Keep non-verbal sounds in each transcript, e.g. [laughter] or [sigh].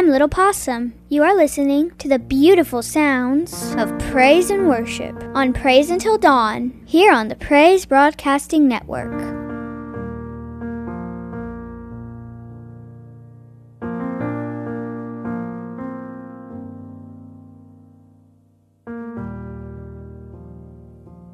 I'm Little Possum. You are listening to the beautiful sounds of praise and worship on Praise Until Dawn here on the Praise Broadcasting Network.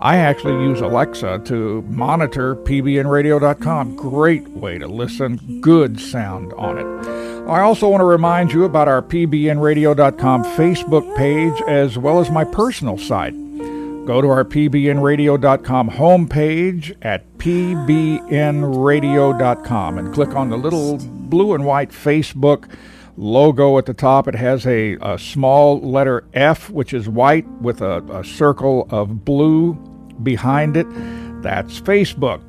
I actually use Alexa to monitor pbnradio.com. Great way to listen, good sound on it. I also want to remind you about our pbnradio.com Facebook page as well as my personal site. Go to our pbnradio.com homepage at pbnradio.com and click on the little blue and white Facebook logo at the top. It has a, a small letter F, which is white with a, a circle of blue behind it. That's Facebook.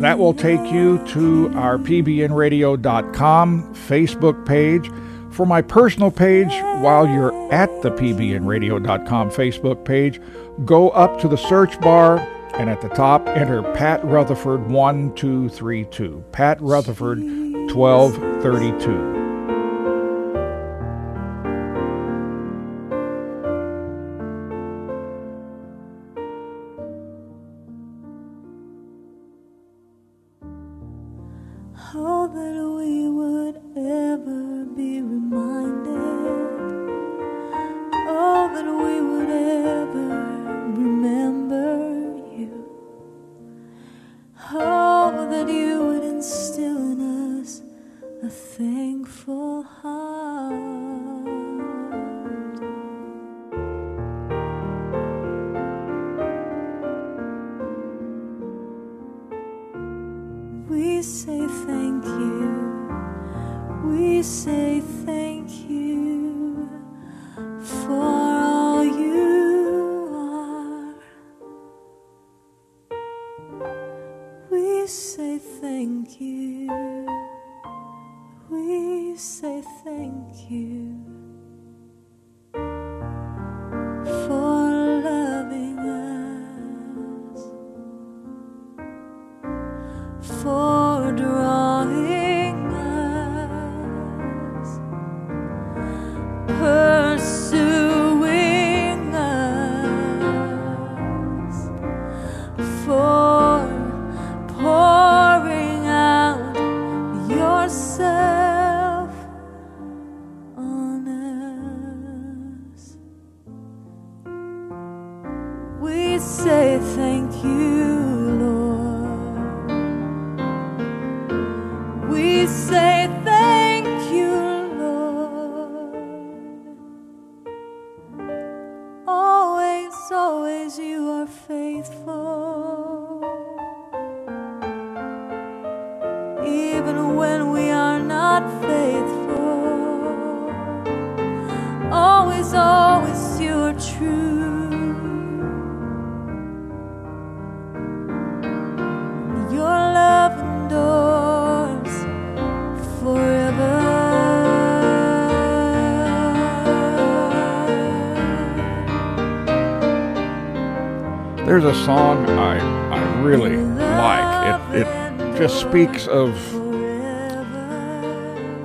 That will take you to our pbnradio.com Facebook page. For my personal page, while you're at the pbnradio.com Facebook page, go up to the search bar and at the top enter Pat Rutherford 1232. Pat Rutherford 1232. Speaks of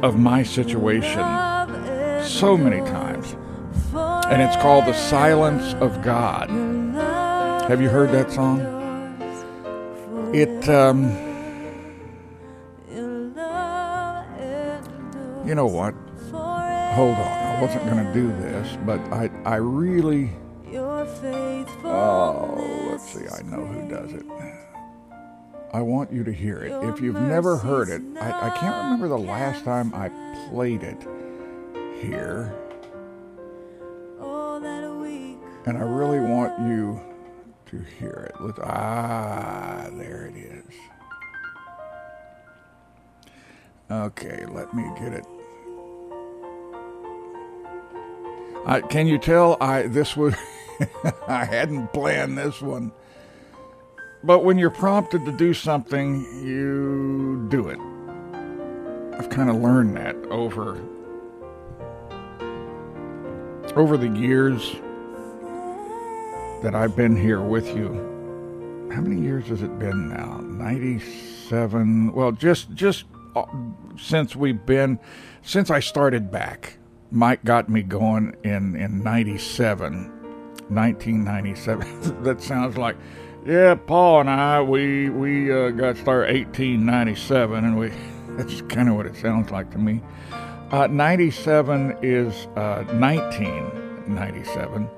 of my situation so many times. And it's called The Silence of God. Have you heard that song? It, um, you know what? Hold on. I wasn't going to do this, but I, I really. Oh, let's see. I know who does it. Want you to hear it. If you've never heard it, I, I can't remember the last time I played it here. And I really want you to hear it. Let's, ah, there it is. Okay, let me get it. I, can you tell I this was [laughs] I hadn't planned this one. But when you're prompted to do something, you do it. I've kind of learned that over over the years that I've been here with you. How many years has it been now? 97. Well, just just uh, since we've been since I started back. Mike got me going in in 97. 1997. [laughs] that sounds like yeah, Paul and I we we uh, got started 1897 and we [laughs] that's kind of what it sounds like to me. Uh, 97 is uh, 1997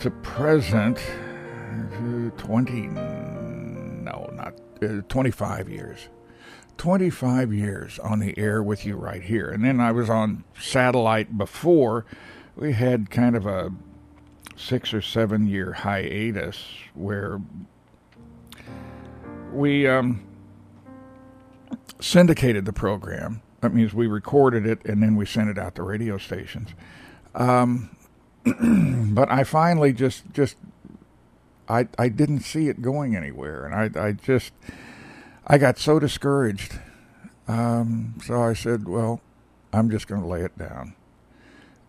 to present uh, 20 no not uh, 25 years. 25 years on the air with you right here. And then i was on satellite before. We had kind of a six or seven year hiatus where we um, syndicated the program that means we recorded it and then we sent it out to radio stations um, [clears throat] but I finally just just I I didn't see it going anywhere, and I I just I got so discouraged. Um, so I said, well, I'm just going to lay it down.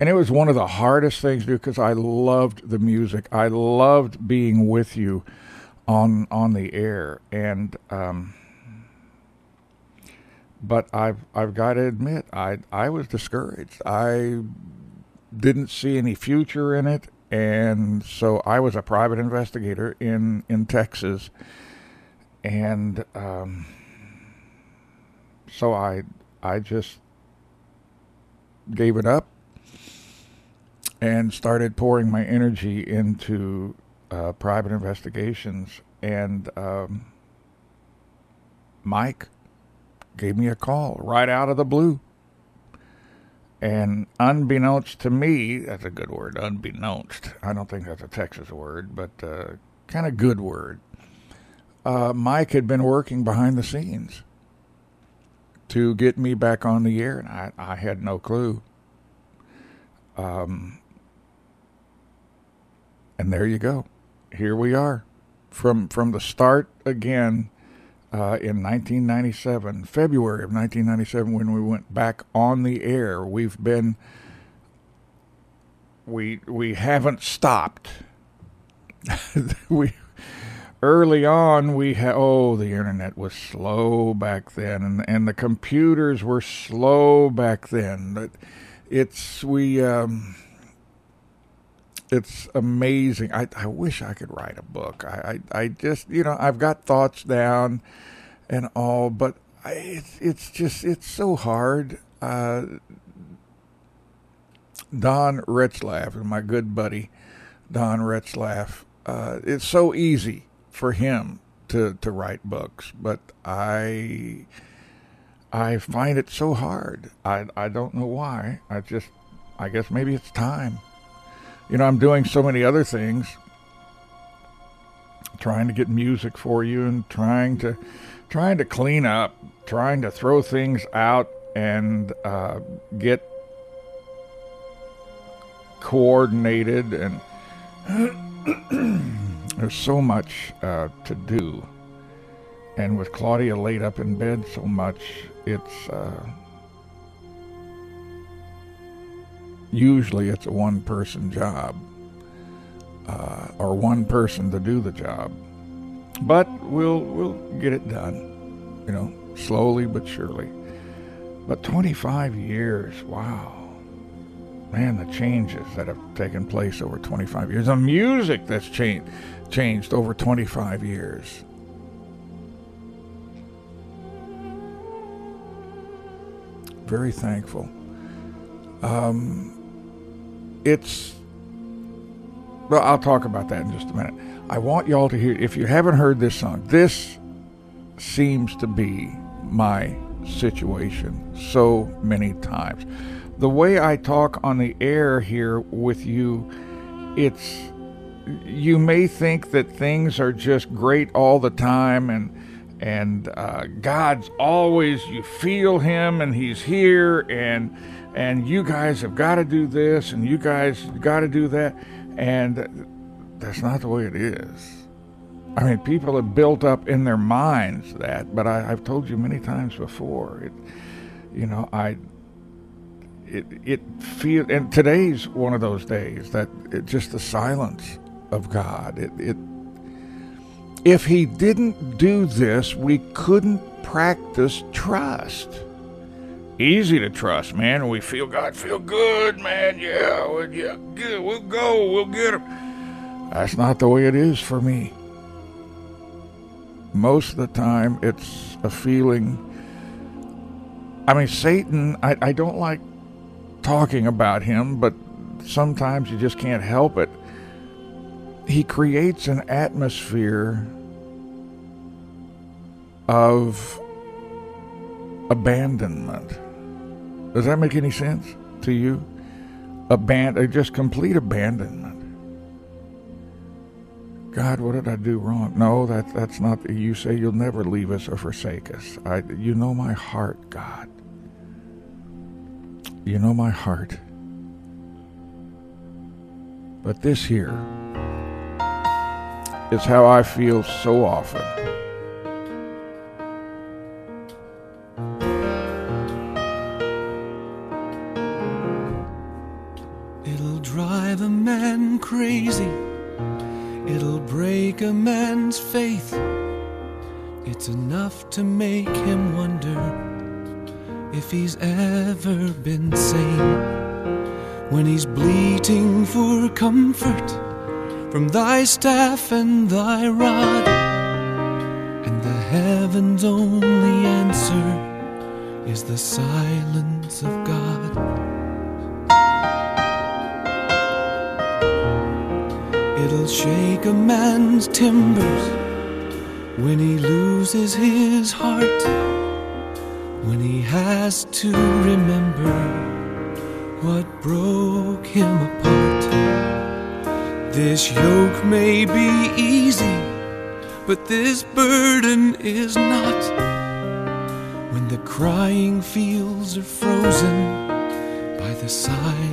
And it was one of the hardest things to do because I loved the music. I loved being with you on on the air, and um, but I've I've got to admit I I was discouraged. I didn't see any future in it, and so I was a private investigator in in Texas, and um, so I I just gave it up and started pouring my energy into uh, private investigations, and um, Mike gave me a call right out of the blue and unbeknownst to me, that's a good word, unbeknownst. I don't think that's a Texas word, but uh, kind of good word. Uh, Mike had been working behind the scenes to get me back on the air, and I, I had no clue. Um, and there you go. Here we are, from from the start again uh, in 1997, February of 1997, when we went back on the air. We've been we we haven't stopped. [laughs] we early on we had oh the internet was slow back then and and the computers were slow back then but it's we um it's amazing. I, I wish I could write a book. I, I, I just, you know, I've got thoughts down and all, but I, it's, it's just, it's so hard. Uh, Don Retzlaff, my good buddy, Don Retzlaff, uh, it's so easy for him to, to write books, but I, I find it so hard. I, I don't know why. I just, I guess maybe it's time you know, I'm doing so many other things, trying to get music for you and trying to trying to clean up, trying to throw things out and uh, get coordinated and [clears throat] there's so much uh, to do. And with claudia laid up in bed so much it's uh, usually it's a one person job uh, or one person to do the job. But we'll we'll get it done, you know, slowly but surely. But 25 years, wow. Man, the changes that have taken place over 25 years. The music that's changed changed over 25 years. Very thankful. Um, it's well, I'll talk about that in just a minute. I want y'all to hear. If you haven't heard this song, this seems to be my situation so many times. The way I talk on the air here with you, it's you may think that things are just great all the time and and uh, God's always you feel him and he's here and and you guys have got to do this and you guys got to do that and that's not the way it is. I mean, people have built up in their minds that, but I, have told you many times before. It, you know, I it it feel and today's one of those days that it just the silence of God. It it if he didn't do this, we couldn't practice trust. Easy to trust, man. We feel God feel good, man. Yeah, well, yeah, good. We'll go. We'll get him. That's not the way it is for me most of the time it's a feeling. I mean, Satan, I, I don't like talking about him, but sometimes you just can't help it. He creates an atmosphere of abandonment. Does that make any sense to you? Aban- just complete abandonment. God, what did I do wrong? No, that that's not. You say you'll never leave us or forsake us. I, you know my heart, God. You know my heart. But this here is how I feel so often. Enough to make him wonder if he's ever been sane. When he's bleating for comfort from thy staff and thy rod, and the heaven's only answer is the silence of God. It'll shake a man's timbers when he loses his heart, when he has to remember what broke him apart. This yoke may be easy, but this burden is not. When the crying fields are frozen by the silence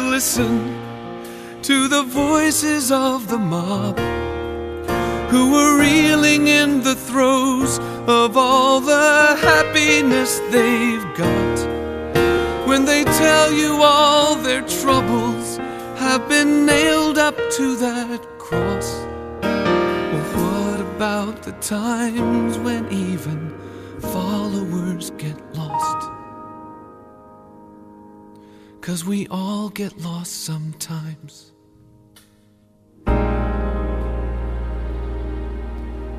listen to the voices of the mob who are reeling in the throes of all the happiness they've got, when they tell you all their troubles have been nailed up to that cross, well, what about the times when even followers Cause we all get lost sometimes.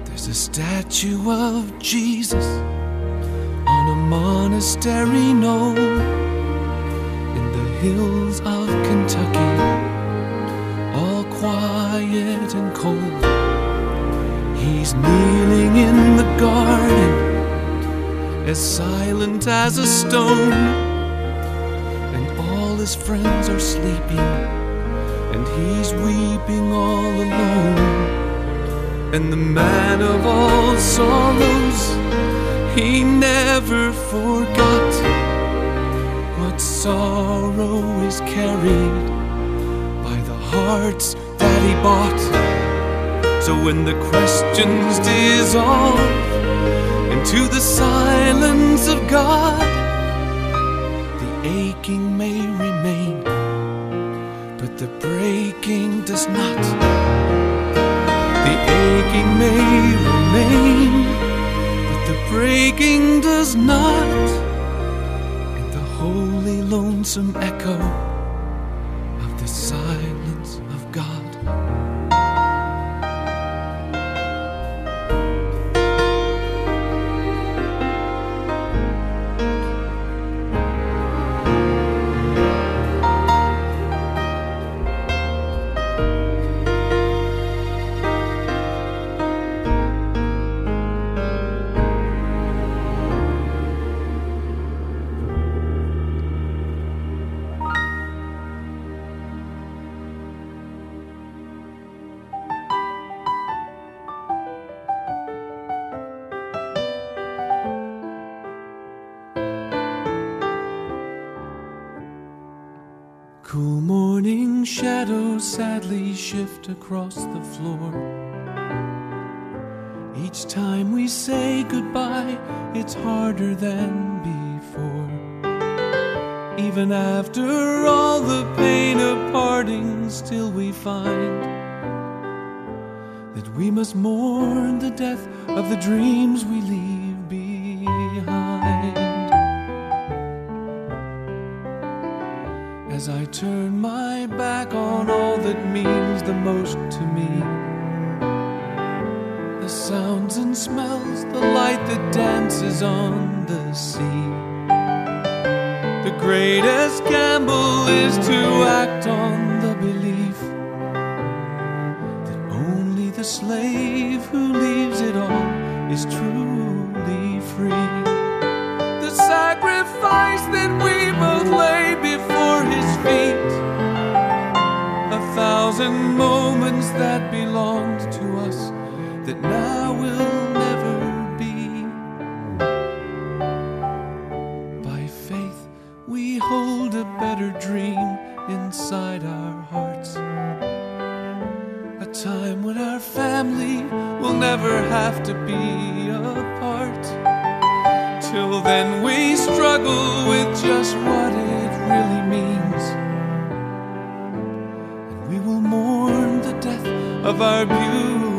There's a statue of Jesus on a monastery knoll in the hills of Kentucky, all quiet and cold. He's kneeling in the garden, as silent as a stone his friends are sleeping and he's weeping all alone. And the man of all sorrows, he never forgot what sorrow is carried by the hearts that he bought. So when the questions dissolve into the silence of God, the aching may remain, but the breaking does not. The aching may remain, but the breaking does not. In the holy, lonesome echo sadly shift across the floor. Each time we say goodbye, it's harder than before. Even after all the pain of parting, still we find that we must mourn the death of the dreams we leave behind. As I turn my back on all that means the most to me the sounds and smells, the light that dances on the sea. The greatest gamble is to act on the belief that only the slave who leaves it all is truly that belonged to us that now will never be. By faith, we hold a better dream inside our hearts. A time when our family will never have to be apart. Till then, we struggle with just what it really means. Of our beautiful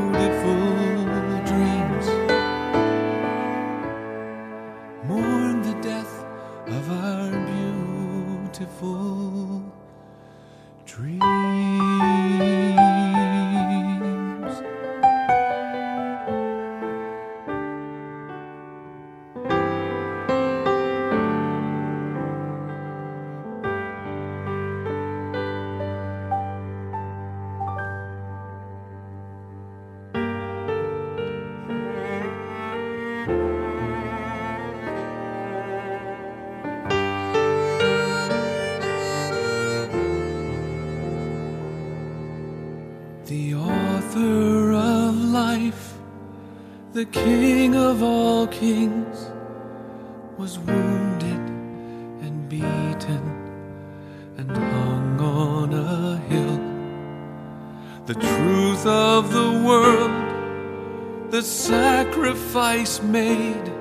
sacrifice made,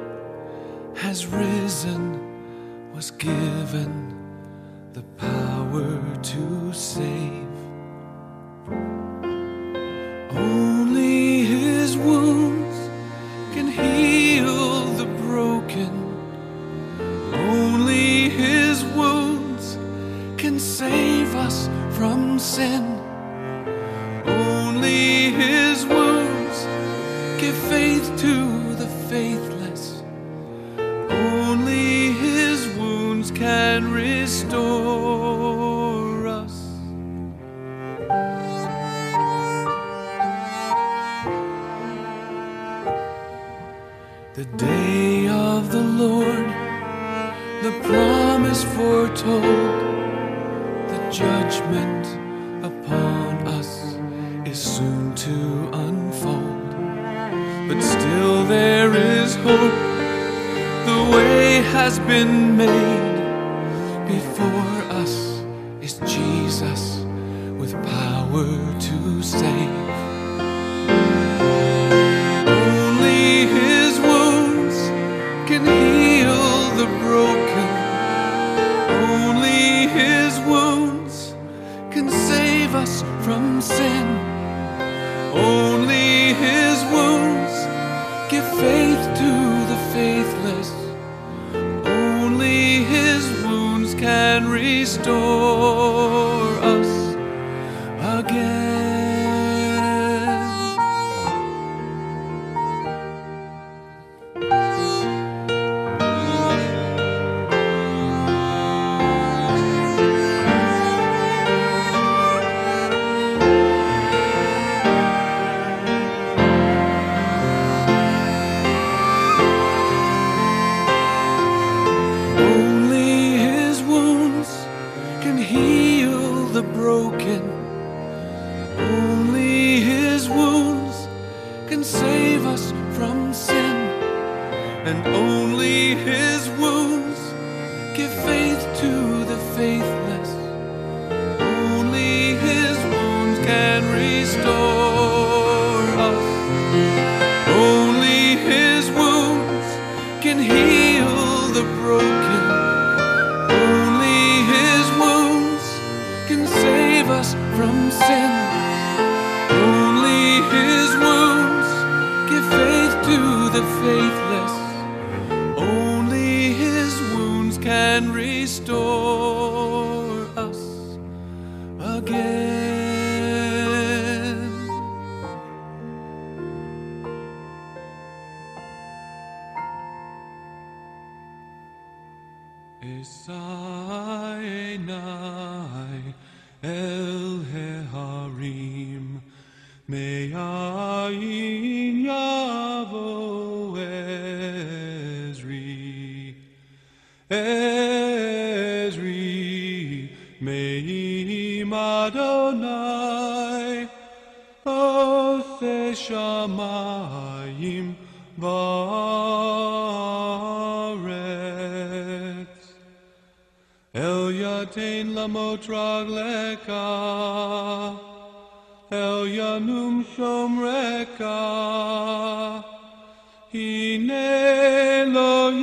has risen, was given the power to save. Only his wounds can heal the broken. Only his wounds can save us from sin.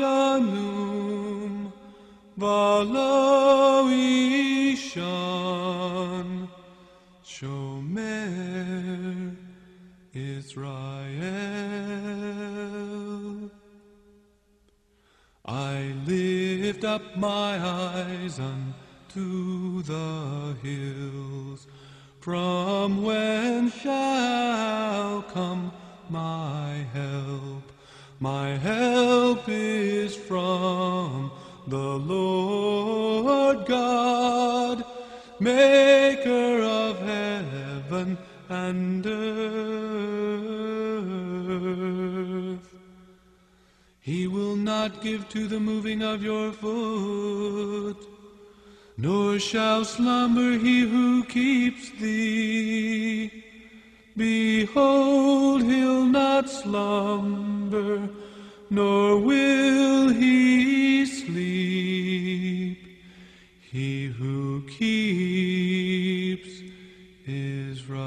Yanum Valo Shomer Israel. I lift up my eyes unto the hills, from whence shall come my help? My help is from the Lord God, maker of heaven and earth. He will not give to the moving of your foot, nor shall slumber he who keeps thee. Behold, he'll not slumber, nor will he sleep. He who keeps Israel.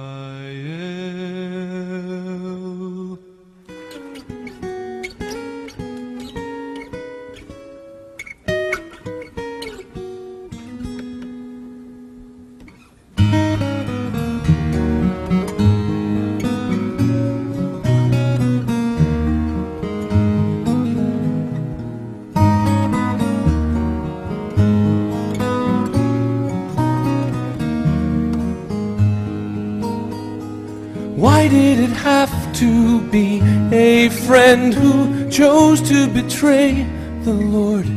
To be a friend who chose to betray the Lord?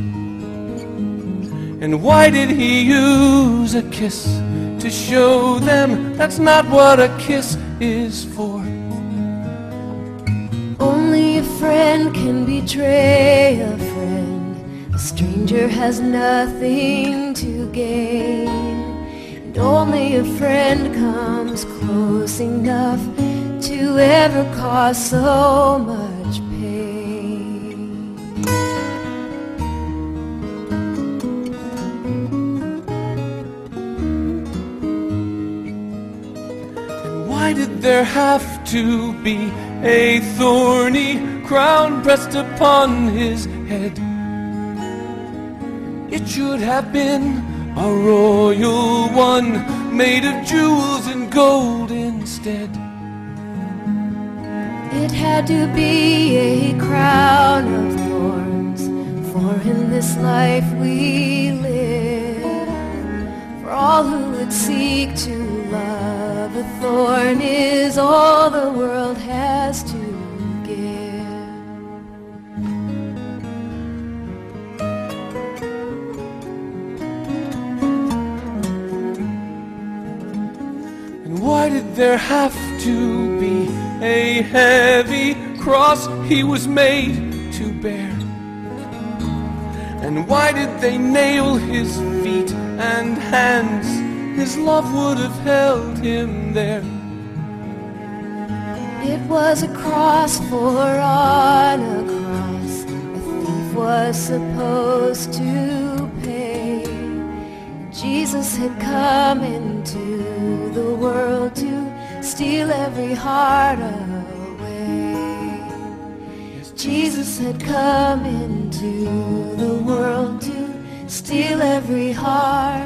And why did he use a kiss to show them that's not what a kiss is for? Only a friend can betray a friend. A stranger has nothing to gain. And only a friend comes close enough to ever cause so much pain. Why did there have to be a thorny crown pressed upon his head? It should have been a royal one made of jewels and gold instead. It had to be a crown of thorns, for in this life we live. For all who would seek to love, a thorn is all the world has to give. And why did there have to a heavy cross he was made to bear. And why did they nail his feet and hands? His love would have held him there. It was a cross for on a cross. A thief was supposed to pay. Jesus had come into the world to steal every heart away. Jesus had come into the world to steal every heart.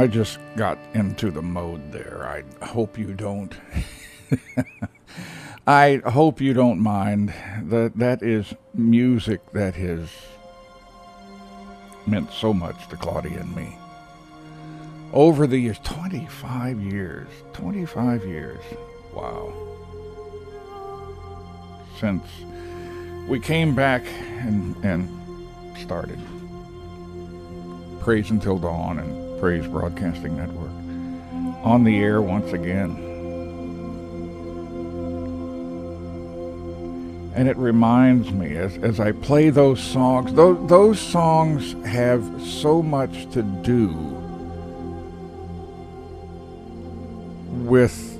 I just got into the mode there. I hope you don't. [laughs] I hope you don't mind that that is music that has meant so much to Claudia and me. Over the years, 25 years, 25 years. Wow. Since we came back and and started Praise Until Dawn and Praise Broadcasting Network on the air once again. And it reminds me as, as I play those songs, those, those songs have so much to do with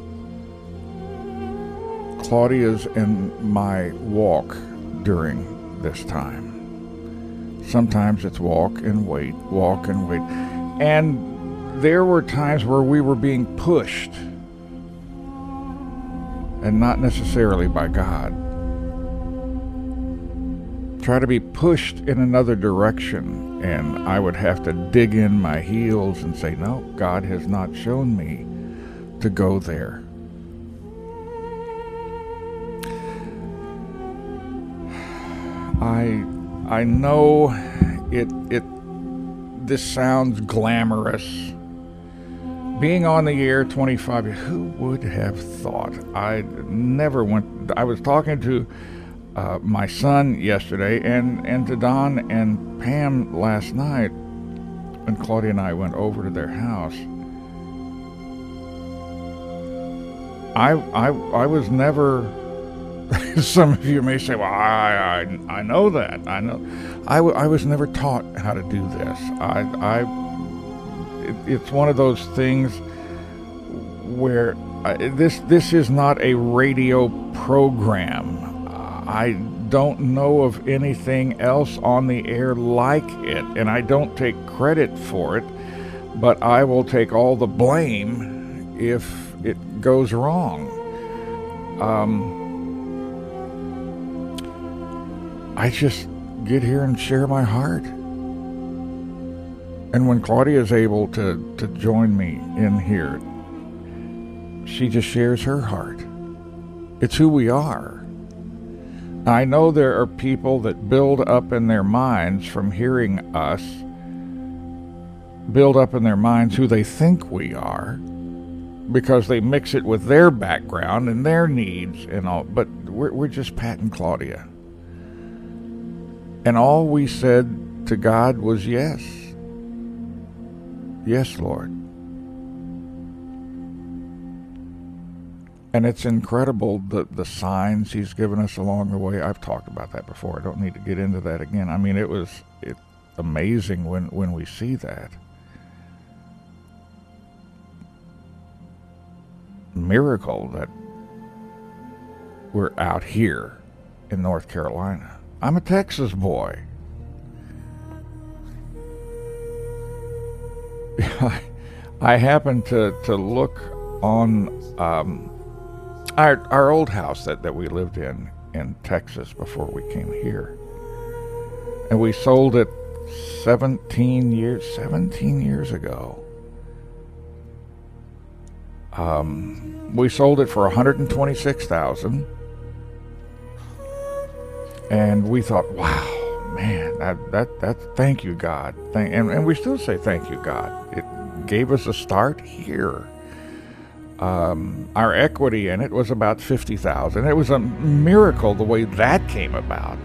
Claudia's and my walk during this time. Sometimes it's walk and wait, walk and wait. And there were times where we were being pushed, and not necessarily by God. Try to be pushed in another direction, and I would have to dig in my heels and say, No, God has not shown me to go there. I I know it it this sounds glamorous. Being on the air 25 years, who would have thought? I never went. I was talking to uh, my son yesterday and, and to Don and Pam last night when Claudia and I went over to their house. I, I, I was never [laughs] some of you may say, "Well, I, I, I know that. I know." I, w- I was never taught how to do this. I, I it, it's one of those things where I, this this is not a radio program. I don't know of anything else on the air like it, and I don't take credit for it. but I will take all the blame if it goes wrong. Um, I just get here and share my heart. And when Claudia is able to, to join me in here, she just shares her heart. It's who we are. I know there are people that build up in their minds from hearing us, build up in their minds who they think we are because they mix it with their background and their needs and all. But we're, we're just Pat and Claudia. And all we said to God was yes. Yes, Lord. And it's incredible the, the signs he's given us along the way. I've talked about that before. I don't need to get into that again. I mean, it was it, amazing when, when we see that. Miracle that we're out here in North Carolina. I'm a Texas boy. [laughs] I happened to, to look on um, our, our old house that, that we lived in in Texas before we came here. And we sold it 17 years 17 years ago. Um, we sold it for 126,000 and we thought, wow, man, that that that thank you God, thank, and and we still say thank you God. It gave us a start here. Um, our equity in it was about fifty thousand. It was a miracle the way that came about.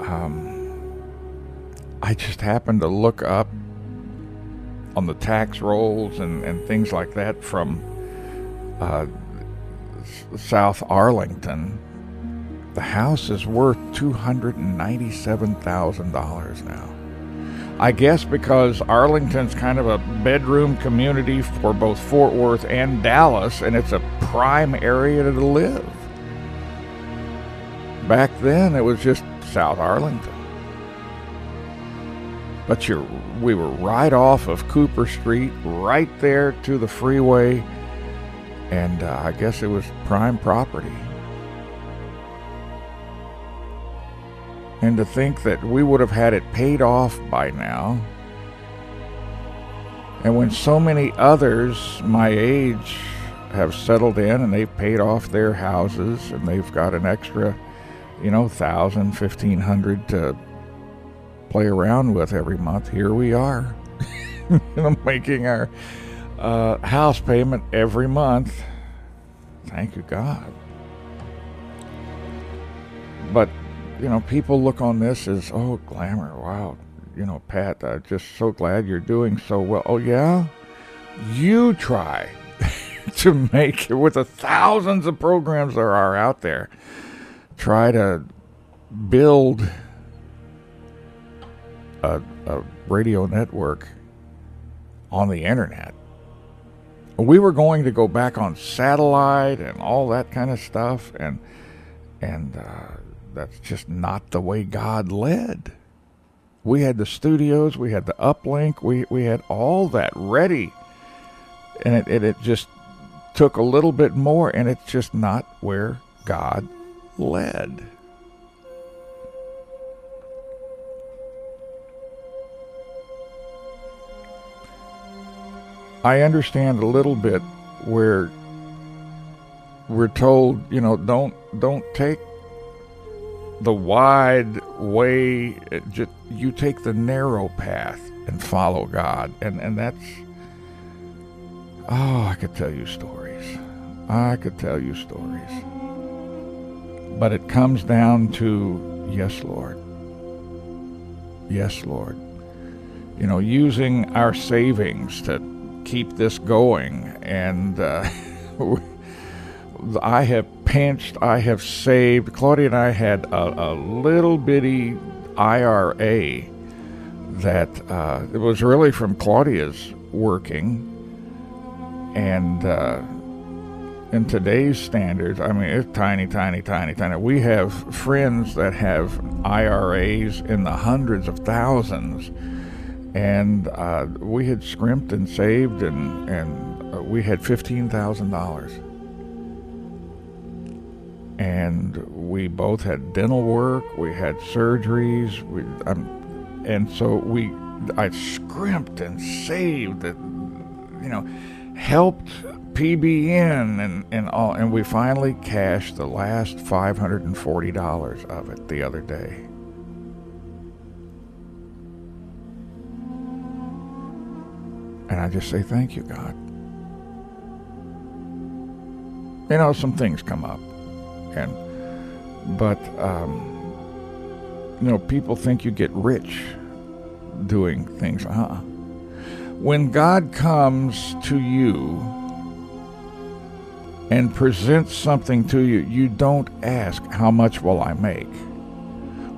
Um, I just happened to look up on the tax rolls and, and things like that from uh, South Arlington, the house is worth $297,000 now. I guess because Arlington's kind of a bedroom community for both Fort Worth and Dallas, and it's a prime area to live. Back then, it was just South Arlington. But we were right off of Cooper Street, right there to the freeway and uh, I guess it was prime property. And to think that we would have had it paid off by now. And when so many others my age have settled in and they've paid off their houses and they've got an extra, you know, thousand, fifteen hundred to play around with every month, here we are, [laughs] making our uh, house payment every month. Thank you, God. But, you know, people look on this as, oh, glamour. Wow. You know, Pat, I'm just so glad you're doing so well. Oh, yeah? You try [laughs] to make it with the thousands of programs there are out there. Try to build a, a radio network on the internet we were going to go back on satellite and all that kind of stuff, and and uh, that's just not the way God led. We had the studios, we had the uplink, we we had all that ready, and it, it, it just took a little bit more, and it's just not where God led. I understand a little bit where we're told, you know, don't don't take the wide way. Eh, just, you take the narrow path and follow God, and and that's. Oh, I could tell you stories. I could tell you stories. But it comes down to yes, Lord. Yes, Lord. You know, using our savings to keep this going. And uh, [laughs] I have pinched, I have saved. Claudia and I had a, a little bitty IRA that uh, it was really from Claudia's working. And uh, in today's standards, I mean, it's tiny, tiny, tiny, tiny. We have friends that have IRAs in the hundreds of thousands and uh, we had scrimped and saved, and and uh, we had fifteen thousand dollars, and we both had dental work, we had surgeries, we, um, and so we, I scrimped and saved, and you know, helped PBN and, and all, and we finally cashed the last five hundred and forty dollars of it the other day. And I just say, thank you, God. You know, some things come up. And, but, um, you know, people think you get rich doing things. Uh-uh. When God comes to you and presents something to you, you don't ask, how much will I make?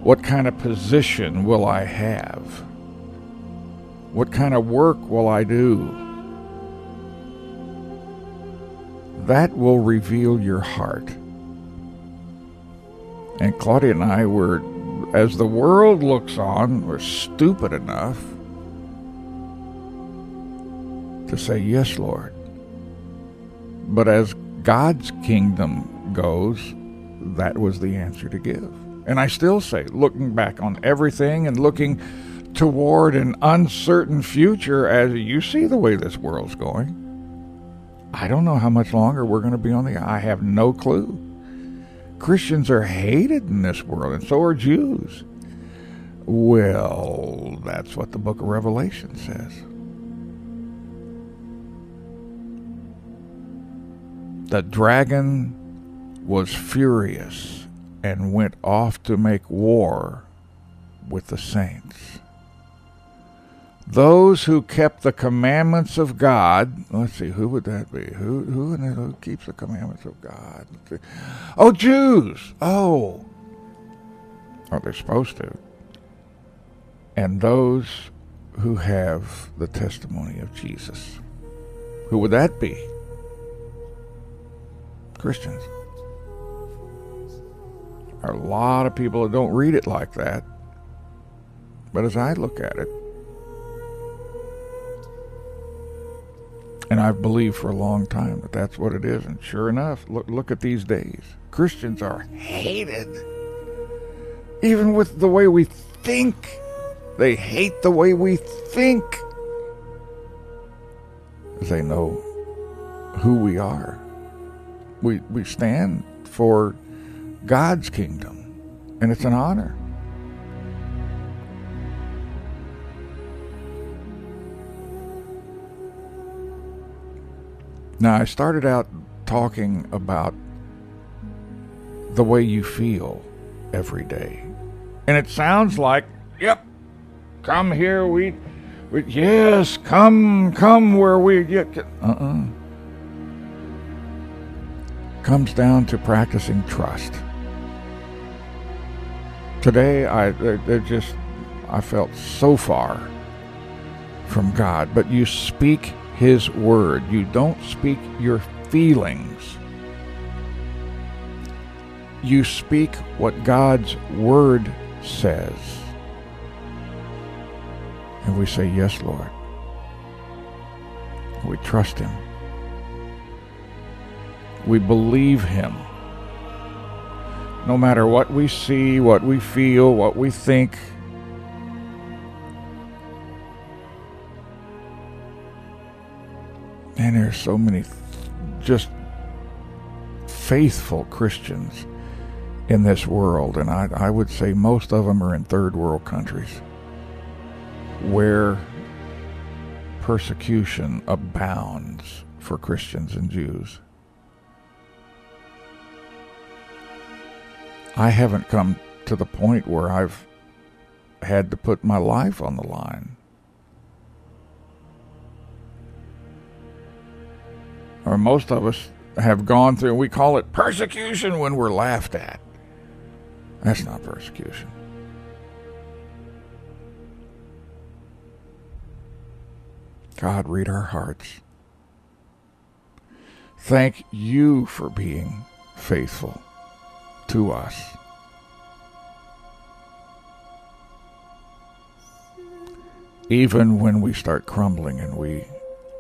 What kind of position will I have? What kind of work will I do? That will reveal your heart. And Claudia and I were, as the world looks on, we're stupid enough to say, Yes, Lord. But as God's kingdom goes, that was the answer to give. And I still say, looking back on everything and looking toward an uncertain future as you see the way this world's going. I don't know how much longer we're going to be on the. I have no clue. Christians are hated in this world, and so are Jews. Well, that's what the book of Revelation says. The dragon was furious and went off to make war with the saints. Those who kept the commandments of God. Let's see, who would that be? Who who who keeps the commandments of God? Oh, Jews. Oh, oh, they're supposed to. And those who have the testimony of Jesus. Who would that be? Christians. There are a lot of people that don't read it like that. But as I look at it, And I've believed for a long time that that's what it is. And sure enough, look, look at these days. Christians are hated. Even with the way we think, they hate the way we think. They know who we are. We, we stand for God's kingdom, and it's an honor. Now, I started out talking about the way you feel every day. And it sounds like, yep, come here, we, we yes, come, come where we get. Uh uh-uh. uh. Comes down to practicing trust. Today, I, they're just, I felt so far from God, but you speak his Word. You don't speak your feelings. You speak what God's Word says. And we say, Yes, Lord. We trust Him. We believe Him. No matter what we see, what we feel, what we think, And there's so many just faithful Christians in this world, and I, I would say most of them are in third world countries where persecution abounds for Christians and Jews. I haven't come to the point where I've had to put my life on the line. Or most of us have gone through, we call it persecution when we're laughed at. That's not persecution. God, read our hearts. Thank you for being faithful to us. even when we start crumbling and we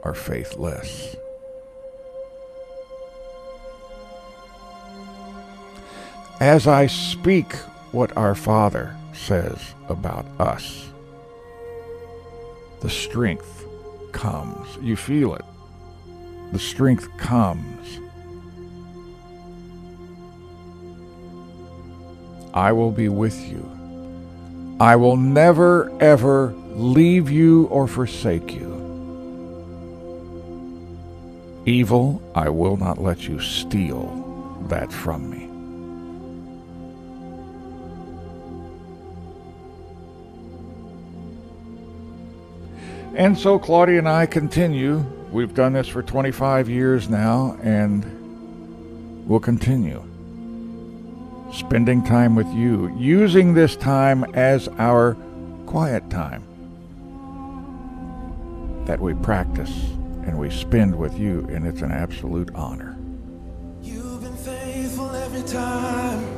are faithless. As I speak what our Father says about us, the strength comes. You feel it. The strength comes. I will be with you. I will never, ever leave you or forsake you. Evil, I will not let you steal that from me. And so Claudia and I continue. We've done this for 25 years now, and we'll continue spending time with you, using this time as our quiet time that we practice and we spend with you, and it's an absolute honor. You've been faithful every time.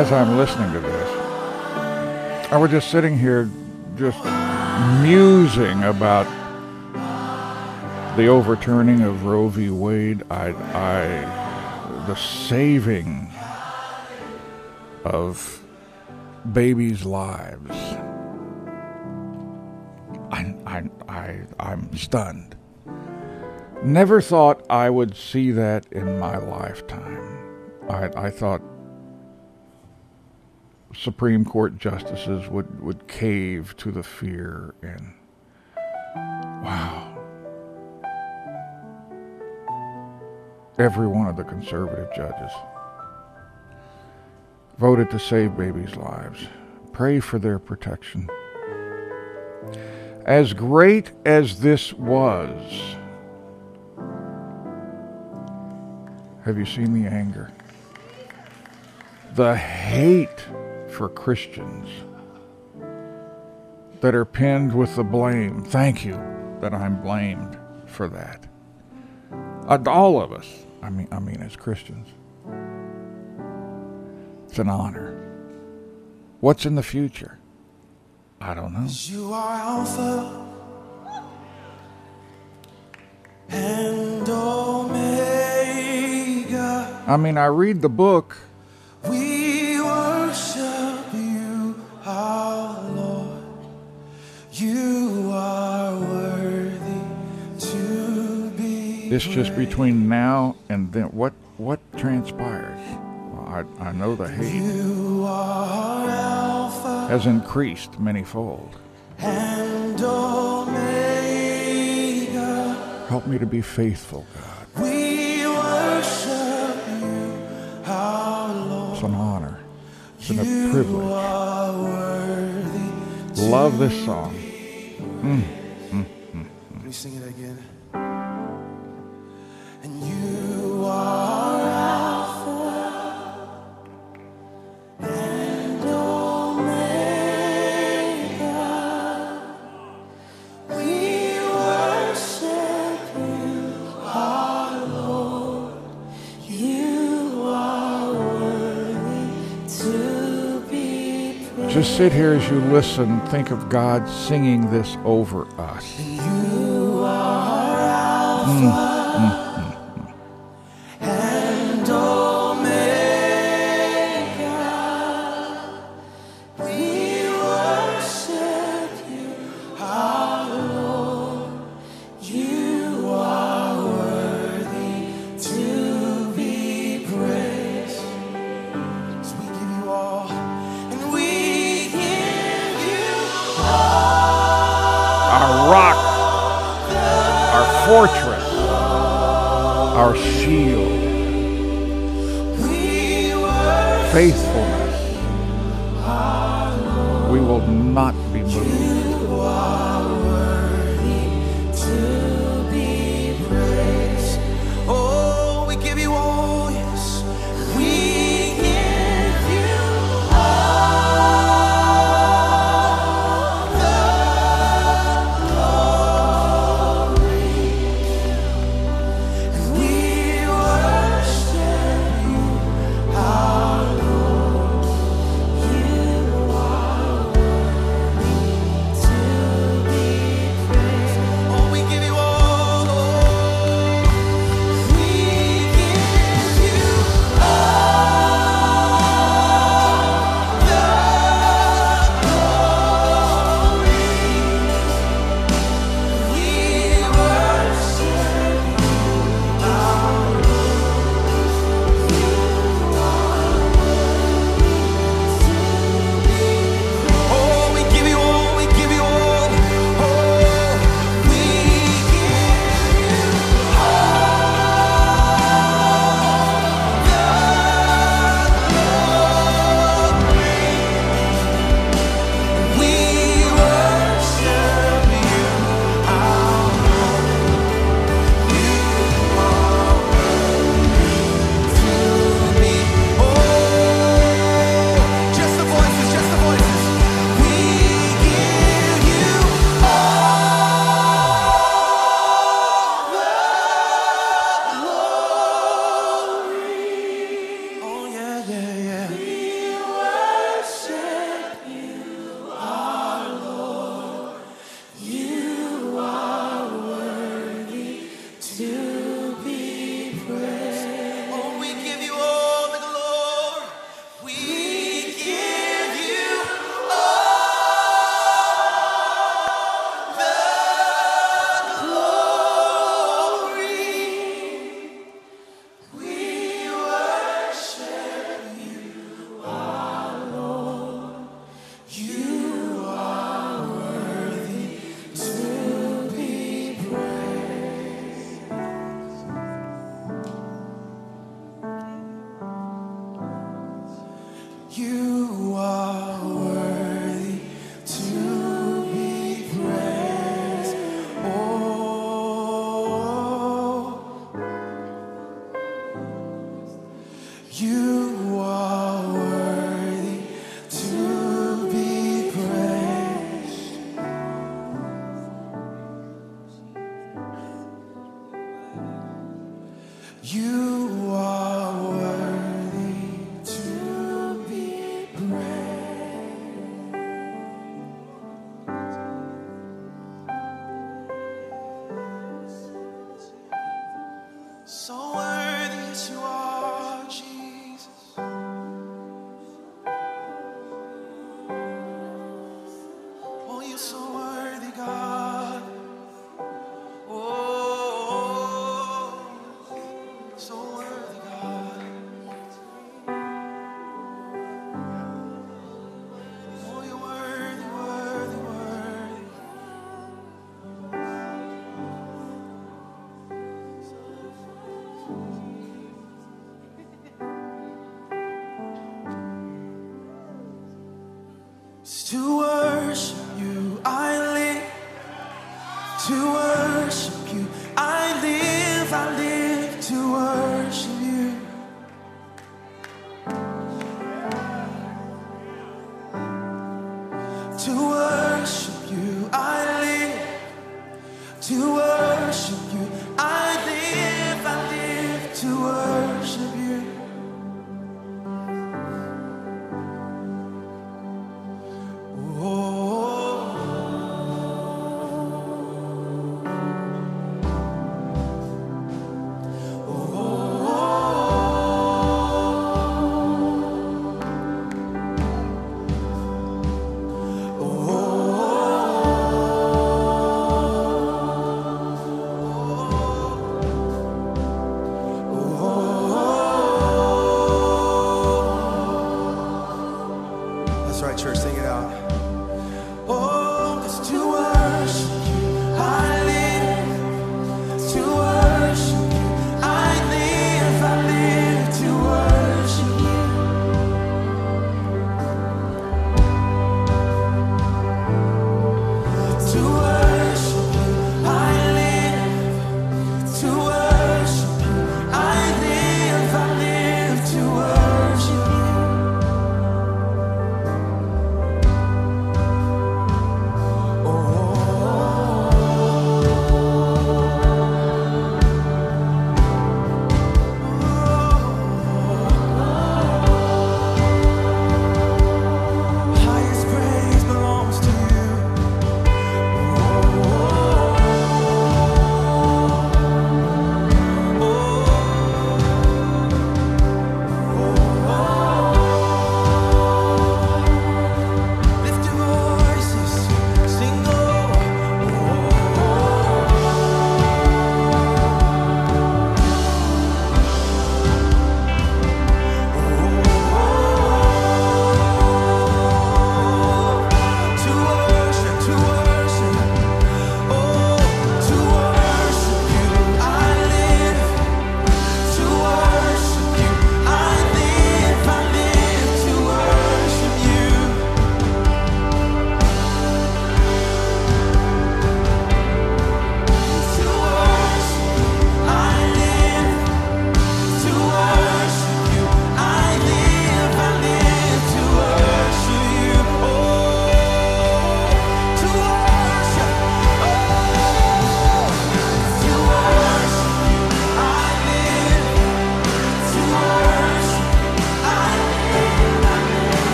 as I'm listening to this, I was just sitting here just musing about the overturning of Roe v. Wade, I, I, the saving of babies' lives. I, I, I, I'm stunned. Never thought I would see that in my lifetime. I, I thought Supreme Court justices would, would cave to the fear and wow. Every one of the conservative judges voted to save babies' lives. Pray for their protection. As great as this was, have you seen the anger? The hate for Christians that are pinned with the blame. Thank you that I'm blamed for that. All of us, I mean, I mean, as Christians, it's an honor. What's in the future? I don't know. You are Alpha and Omega. I mean, I read the book It's just between now and then. What what transpires? Well, I I know the hate You are Alpha has increased manyfold. and Omega. Help me to be faithful, God. We worship you, our Lord. It's an honor. It's a You privilege. are worthy. Love this song. Mm, mm, mm, Let me sing it again. Sit here as you listen. Think of God singing this over us. You hmm.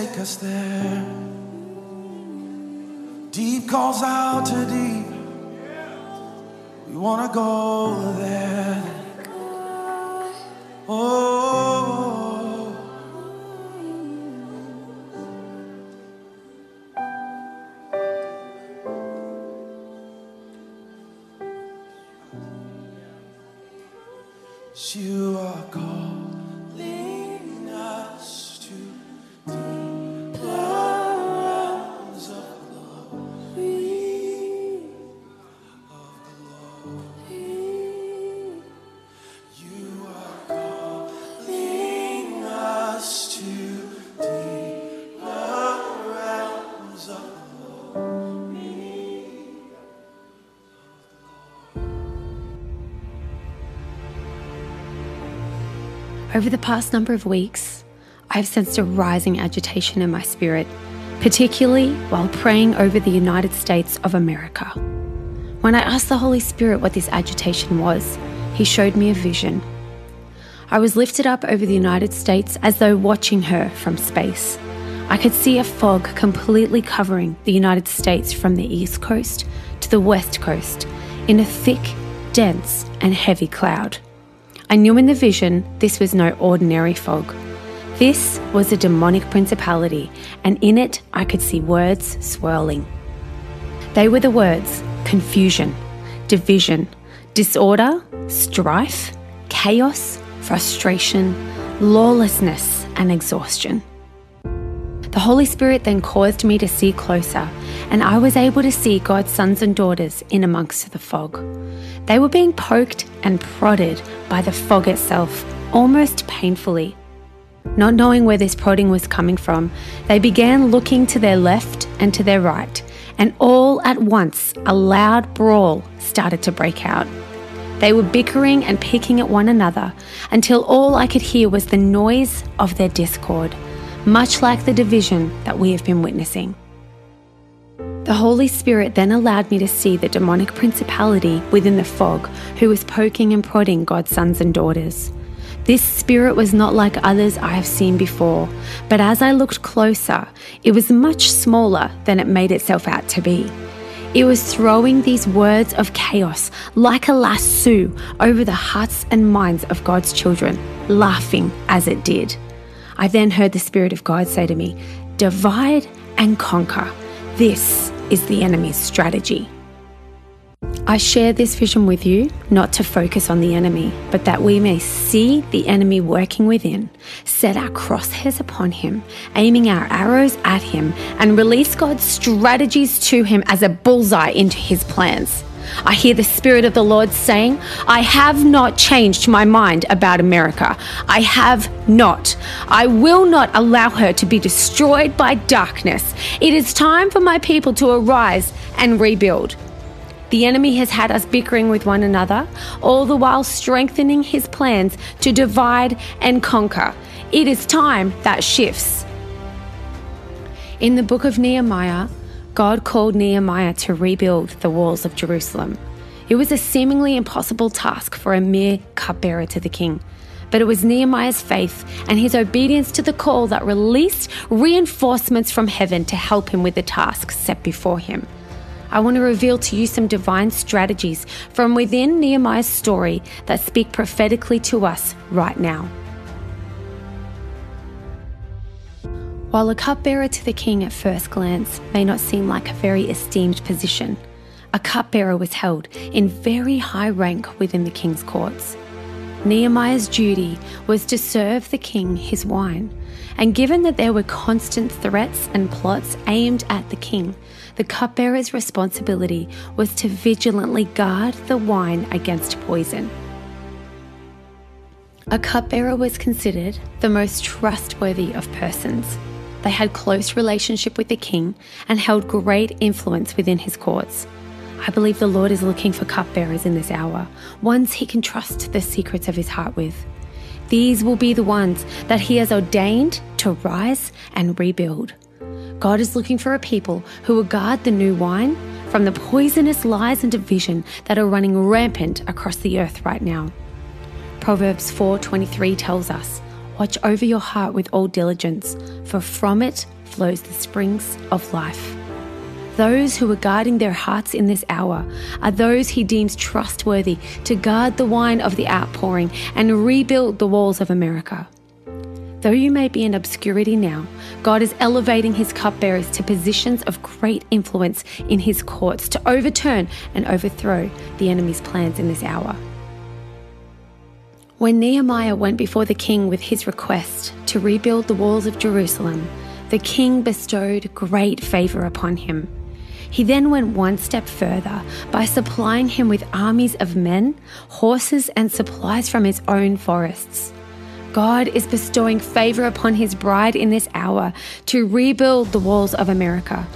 Take us there. Deep calls out to deep. Over the past number of weeks, I've sensed a rising agitation in my spirit, particularly while praying over the United States of America. When I asked the Holy Spirit what this agitation was, He showed me a vision. I was lifted up over the United States as though watching her from space. I could see a fog completely covering the United States from the east coast to the west coast in a thick, dense, and heavy cloud. I knew in the vision this was no ordinary fog. This was a demonic principality, and in it I could see words swirling. They were the words confusion, division, disorder, strife, chaos, frustration, lawlessness, and exhaustion. The Holy Spirit then caused me to see closer, and I was able to see God's sons and daughters in amongst the fog. They were being poked and prodded by the fog itself, almost painfully. Not knowing where this prodding was coming from, they began looking to their left and to their right, and all at once a loud brawl started to break out. They were bickering and picking at one another until all I could hear was the noise of their discord, much like the division that we have been witnessing. The Holy Spirit then allowed me to see the demonic principality within the fog who was poking and prodding God's sons and daughters. This spirit was not like others I have seen before, but as I looked closer, it was much smaller than it made itself out to be. It was throwing these words of chaos like a lasso over the hearts and minds of God's children, laughing as it did. I then heard the Spirit of God say to me, Divide and conquer. This is the enemy's strategy. I share this vision with you not to focus on the enemy, but that we may see the enemy working within, set our crosshairs upon him, aiming our arrows at him, and release God's strategies to him as a bullseye into his plans. I hear the Spirit of the Lord saying, I have not changed my mind about America. I have not. I will not allow her to be destroyed by darkness. It is time for my people to arise and rebuild. The enemy has had us bickering with one another, all the while strengthening his plans to divide and conquer. It is time that shifts. In the book of Nehemiah, God called Nehemiah to rebuild the walls of Jerusalem. It was a seemingly impossible task for a mere cupbearer to the king. But it was Nehemiah's faith and his obedience to the call that released reinforcements from heaven to help him with the task set before him. I want to reveal to you some divine strategies from within Nehemiah's story that speak prophetically to us right now. While a cupbearer to the king at first glance may not seem like a very esteemed position, a cupbearer was held in very high rank within the king's courts. Nehemiah's duty was to serve the king his wine, and given that there were constant threats and plots aimed at the king, the cupbearer's responsibility was to vigilantly guard the wine against poison. A cupbearer was considered the most trustworthy of persons. They had close relationship with the king and held great influence within his courts. I believe the Lord is looking for cupbearers in this hour, ones he can trust the secrets of his heart with. These will be the ones that he has ordained to rise and rebuild. God is looking for a people who will guard the new wine from the poisonous lies and division that are running rampant across the earth right now. Proverbs 4:23 tells us, "Watch over your heart with all diligence, for from it flows the springs of life." Those who are guarding their hearts in this hour are those he deems trustworthy to guard the wine of the outpouring and rebuild the walls of America. Though you may be in obscurity now, God is elevating his cupbearers to positions of great influence in his courts to overturn and overthrow the enemy's plans in this hour. When Nehemiah went before the king with his request to rebuild the walls of Jerusalem, the king bestowed great favor upon him. He then went one step further by supplying him with armies of men, horses, and supplies from his own forests. God is bestowing favor upon his bride in this hour to rebuild the walls of America.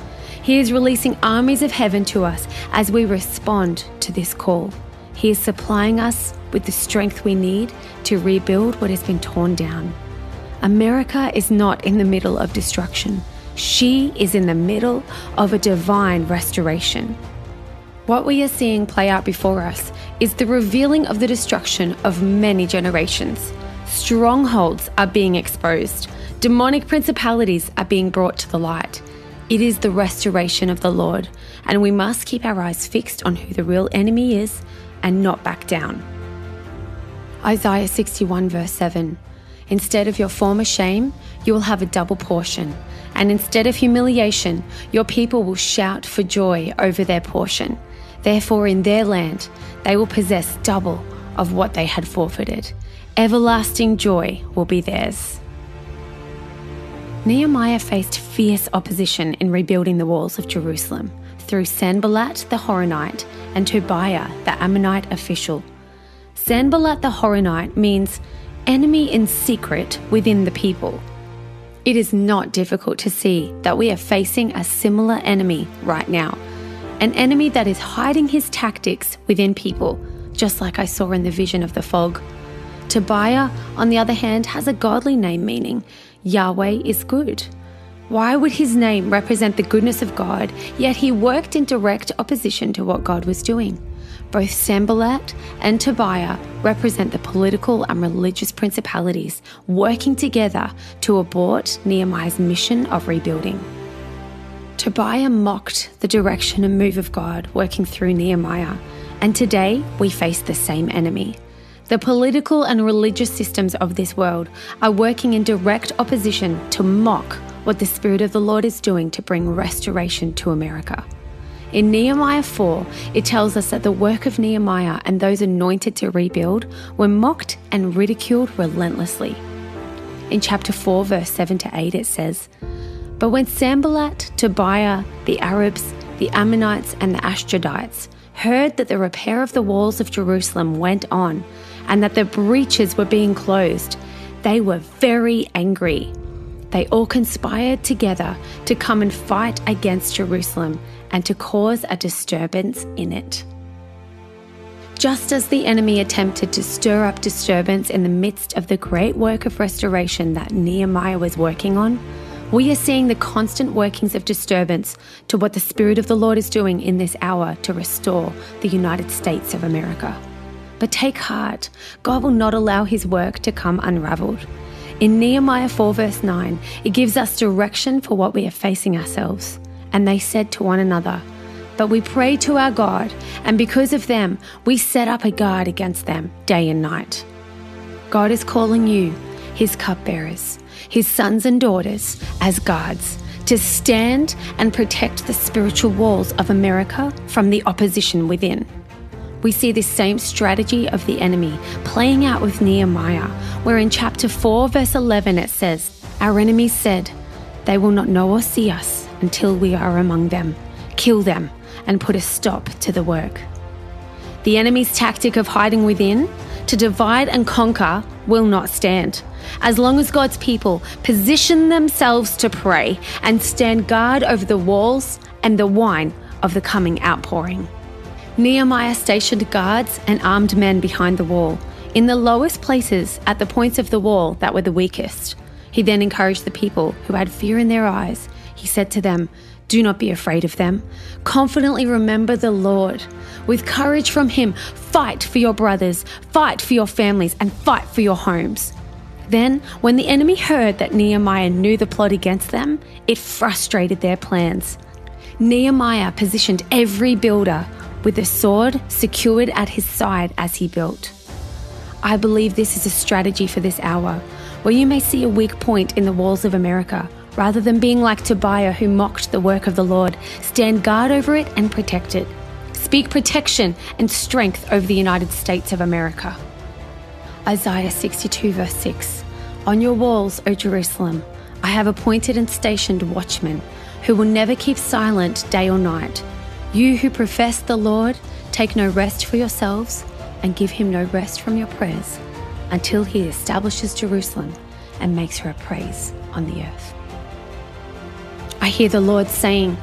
He is releasing armies of heaven to us as we respond to this call. He is supplying us with the strength we need to rebuild what has been torn down. America is not in the middle of destruction. She is in the middle of a divine restoration. What we are seeing play out before us is the revealing of the destruction of many generations. Strongholds are being exposed, demonic principalities are being brought to the light. It is the restoration of the Lord, and we must keep our eyes fixed on who the real enemy is and not back down. Isaiah 61, verse 7 Instead of your former shame, you will have a double portion. And instead of humiliation, your people will shout for joy over their portion. Therefore, in their land, they will possess double of what they had forfeited. Everlasting joy will be theirs. Nehemiah faced fierce opposition in rebuilding the walls of Jerusalem through Sanballat the Horonite and Tobiah the Ammonite official. Sanballat the Horonite means enemy in secret within the people. It is not difficult to see that we are facing a similar enemy right now. An enemy that is hiding his tactics within people, just like I saw in the vision of the fog. Tobiah, on the other hand, has a godly name meaning Yahweh is good. Why would his name represent the goodness of God, yet he worked in direct opposition to what God was doing? Both Sanballat and Tobiah represent the political and religious principalities working together to abort Nehemiah's mission of rebuilding. Tobiah mocked the direction and move of God working through Nehemiah, and today we face the same enemy. The political and religious systems of this world are working in direct opposition to mock what the Spirit of the Lord is doing to bring restoration to America. In Nehemiah 4, it tells us that the work of Nehemiah and those anointed to rebuild were mocked and ridiculed relentlessly. In chapter 4, verse 7 to 8, it says, But when Sanballat, Tobiah, the Arabs, the Ammonites and the Ashdodites heard that the repair of the walls of Jerusalem went on and that the breaches were being closed, they were very angry. They all conspired together to come and fight against Jerusalem and to cause a disturbance in it. Just as the enemy attempted to stir up disturbance in the midst of the great work of restoration that Nehemiah was working on, we are seeing the constant workings of disturbance to what the Spirit of the Lord is doing in this hour to restore the United States of America. But take heart, God will not allow his work to come unraveled. In Nehemiah 4, verse 9, it gives us direction for what we are facing ourselves. And they said to one another, But we pray to our God, and because of them, we set up a guard against them day and night. God is calling you, his cupbearers, his sons and daughters, as guards, to stand and protect the spiritual walls of America from the opposition within. We see this same strategy of the enemy playing out with Nehemiah, where in chapter 4, verse 11, it says, Our enemies said, They will not know or see us until we are among them. Kill them and put a stop to the work. The enemy's tactic of hiding within to divide and conquer will not stand. As long as God's people position themselves to pray and stand guard over the walls and the wine of the coming outpouring. Nehemiah stationed guards and armed men behind the wall, in the lowest places at the points of the wall that were the weakest. He then encouraged the people who had fear in their eyes. He said to them, Do not be afraid of them. Confidently remember the Lord. With courage from Him, fight for your brothers, fight for your families, and fight for your homes. Then, when the enemy heard that Nehemiah knew the plot against them, it frustrated their plans. Nehemiah positioned every builder with a sword secured at his side as he built. I believe this is a strategy for this hour, where you may see a weak point in the walls of America. Rather than being like Tobiah, who mocked the work of the Lord, stand guard over it and protect it. Speak protection and strength over the United States of America. Isaiah 62, verse 6 On your walls, O Jerusalem, I have appointed and stationed watchmen who will never keep silent day or night. You who profess the Lord, take no rest for yourselves and give him no rest from your prayers until he establishes Jerusalem and makes her a praise on the earth. I hear the Lord saying,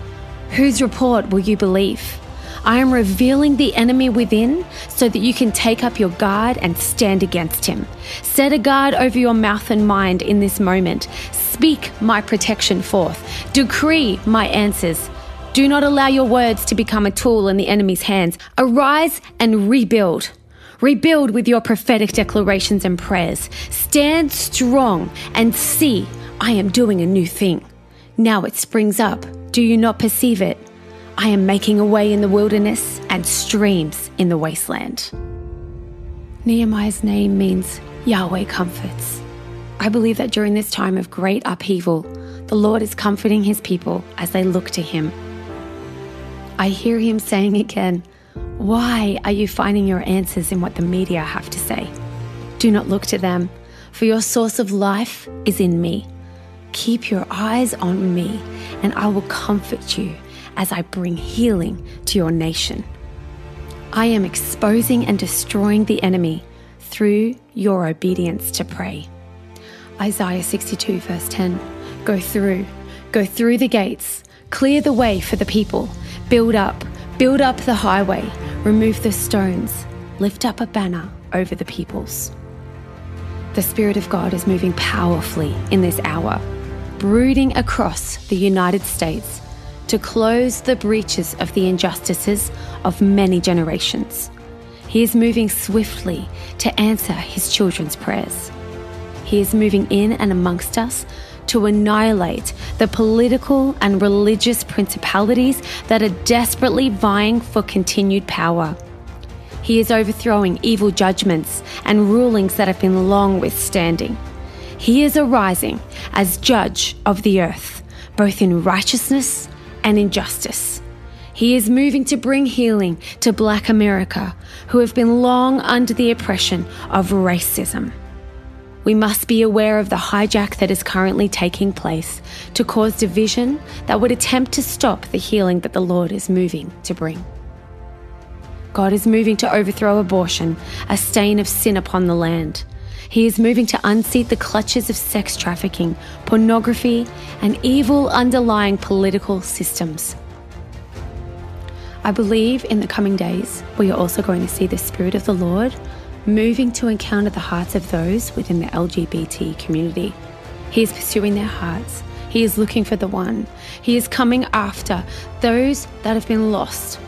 Whose report will you believe? I am revealing the enemy within so that you can take up your guard and stand against him. Set a guard over your mouth and mind in this moment. Speak my protection forth. Decree my answers. Do not allow your words to become a tool in the enemy's hands. Arise and rebuild. Rebuild with your prophetic declarations and prayers. Stand strong and see I am doing a new thing. Now it springs up. Do you not perceive it? I am making a way in the wilderness and streams in the wasteland. Nehemiah's name means Yahweh comforts. I believe that during this time of great upheaval, the Lord is comforting his people as they look to him. I hear him saying again, Why are you finding your answers in what the media have to say? Do not look to them, for your source of life is in me. Keep your eyes on me, and I will comfort you as I bring healing to your nation. I am exposing and destroying the enemy through your obedience to pray. Isaiah 62, verse 10 Go through, go through the gates, clear the way for the people, build up, build up the highway, remove the stones, lift up a banner over the peoples. The Spirit of God is moving powerfully in this hour, brooding across the United States to close the breaches of the injustices of many generations. He is moving swiftly to answer his children's prayers. He is moving in and amongst us to annihilate the political and religious principalities that are desperately vying for continued power. He is overthrowing evil judgments and rulings that have been long withstanding. He is arising as judge of the earth, both in righteousness and in justice. He is moving to bring healing to Black America, who have been long under the oppression of racism. We must be aware of the hijack that is currently taking place to cause division that would attempt to stop the healing that the Lord is moving to bring. God is moving to overthrow abortion, a stain of sin upon the land. He is moving to unseat the clutches of sex trafficking, pornography, and evil underlying political systems. I believe in the coming days, we are also going to see the Spirit of the Lord moving to encounter the hearts of those within the LGBT community. He is pursuing their hearts. He is looking for the one. He is coming after those that have been lost.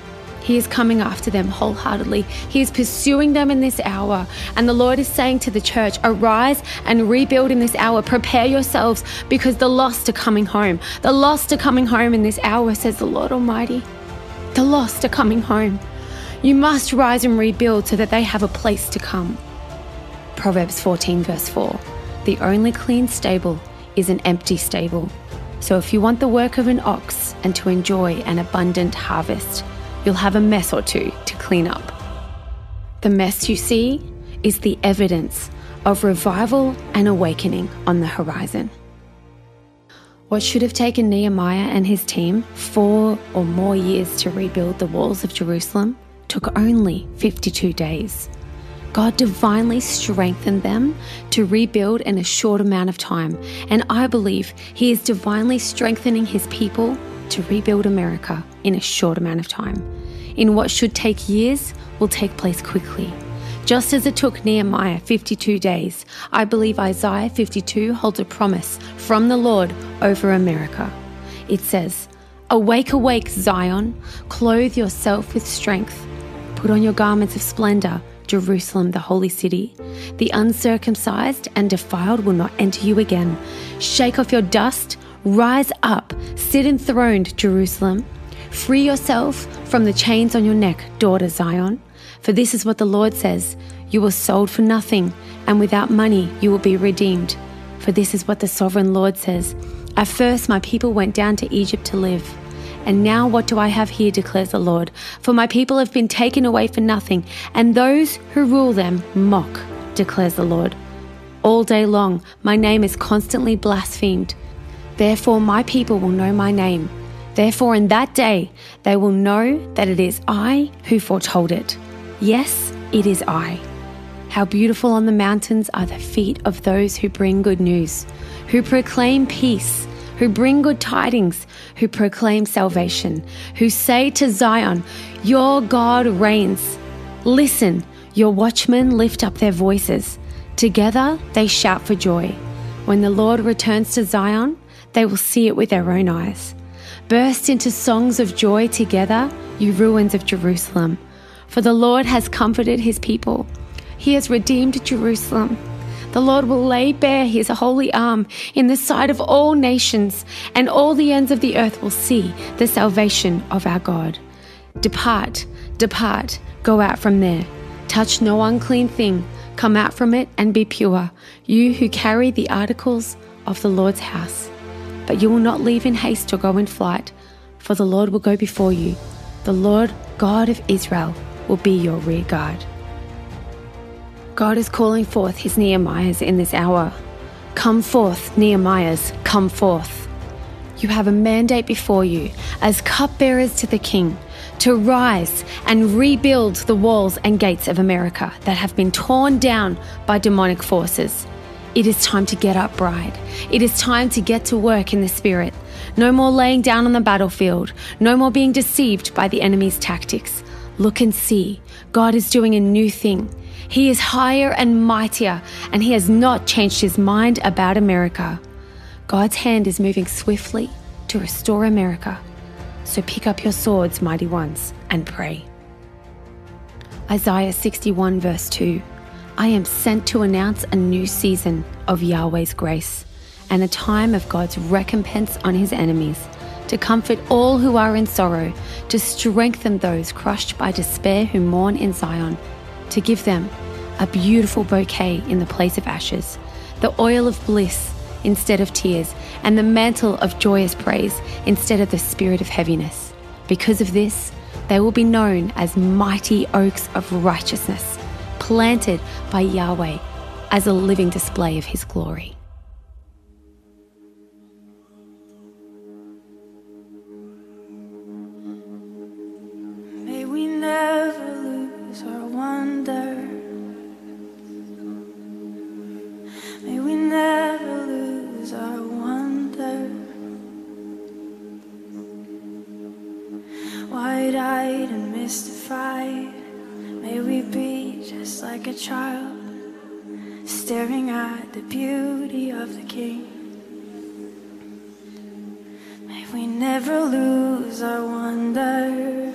He is coming after them wholeheartedly. He is pursuing them in this hour. And the Lord is saying to the church, Arise and rebuild in this hour. Prepare yourselves because the lost are coming home. The lost are coming home in this hour, says the Lord Almighty. The lost are coming home. You must rise and rebuild so that they have a place to come. Proverbs 14, verse 4 The only clean stable is an empty stable. So if you want the work of an ox and to enjoy an abundant harvest, you'll have a mess or two to clean up. The mess you see is the evidence of revival and awakening on the horizon. What should have taken Nehemiah and his team four or more years to rebuild the walls of Jerusalem took only 52 days. God divinely strengthened them to rebuild in a short amount of time, and I believe He is divinely strengthening His people to rebuild America in a short amount of time. In what should take years will take place quickly. Just as it took Nehemiah 52 days, I believe Isaiah 52 holds a promise from the Lord over America. It says, Awake, awake, Zion, clothe yourself with strength. Put on your garments of splendor, Jerusalem, the holy city. The uncircumcised and defiled will not enter you again. Shake off your dust, rise up, sit enthroned, Jerusalem. Free yourself from the chains on your neck, daughter Zion. For this is what the Lord says You were sold for nothing, and without money you will be redeemed. For this is what the sovereign Lord says At first my people went down to Egypt to live. And now what do I have here, declares the Lord? For my people have been taken away for nothing, and those who rule them mock, declares the Lord. All day long my name is constantly blasphemed. Therefore my people will know my name. Therefore in that day they will know that it is I who foretold it. Yes, it is I. How beautiful on the mountains are the feet of those who bring good news, who proclaim peace who bring good tidings, who proclaim salvation, who say to Zion, Your God reigns. Listen, your watchmen lift up their voices. Together they shout for joy. When the Lord returns to Zion, they will see it with their own eyes. Burst into songs of joy together, you ruins of Jerusalem. For the Lord has comforted his people. He has redeemed Jerusalem. The Lord will lay bare his holy arm in the sight of all nations, and all the ends of the earth will see the salvation of our God. Depart, depart, go out from there. Touch no unclean thing, come out from it and be pure, you who carry the articles of the Lord's house. But you will not leave in haste or go in flight, for the Lord will go before you. The Lord God of Israel will be your rear guard. God is calling forth his Nehemiahs in this hour. Come forth, Nehemiahs, come forth. You have a mandate before you as cupbearers to the king to rise and rebuild the walls and gates of America that have been torn down by demonic forces. It is time to get up, bride. It is time to get to work in the spirit. No more laying down on the battlefield. No more being deceived by the enemy's tactics. Look and see. God is doing a new thing. He is higher and mightier, and He has not changed His mind about America. God's hand is moving swiftly to restore America. So pick up your swords, mighty ones, and pray. Isaiah 61, verse 2 I am sent to announce a new season of Yahweh's grace and a time of God's recompense on His enemies, to comfort all who are in sorrow, to strengthen those crushed by despair who mourn in Zion, to give them a beautiful bouquet in the place of ashes, the oil of bliss instead of tears, and the mantle of joyous praise instead of the spirit of heaviness. Because of this, they will be known as mighty oaks of righteousness, planted by Yahweh, as a living display of His glory. Never lose our wonder. Wide eyed and mystified, may we be just like a child, staring at the beauty of the King. May we never lose our wonder.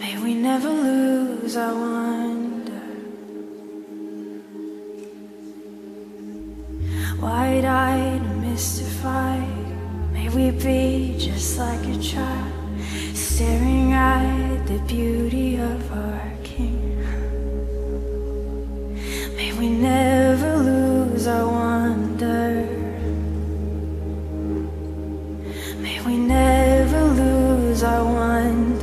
May we never lose our wonder. Wide eyed and mystified, may we be just like a child, staring at the beauty of our King. May we never lose our wonder. May we never lose our wonder.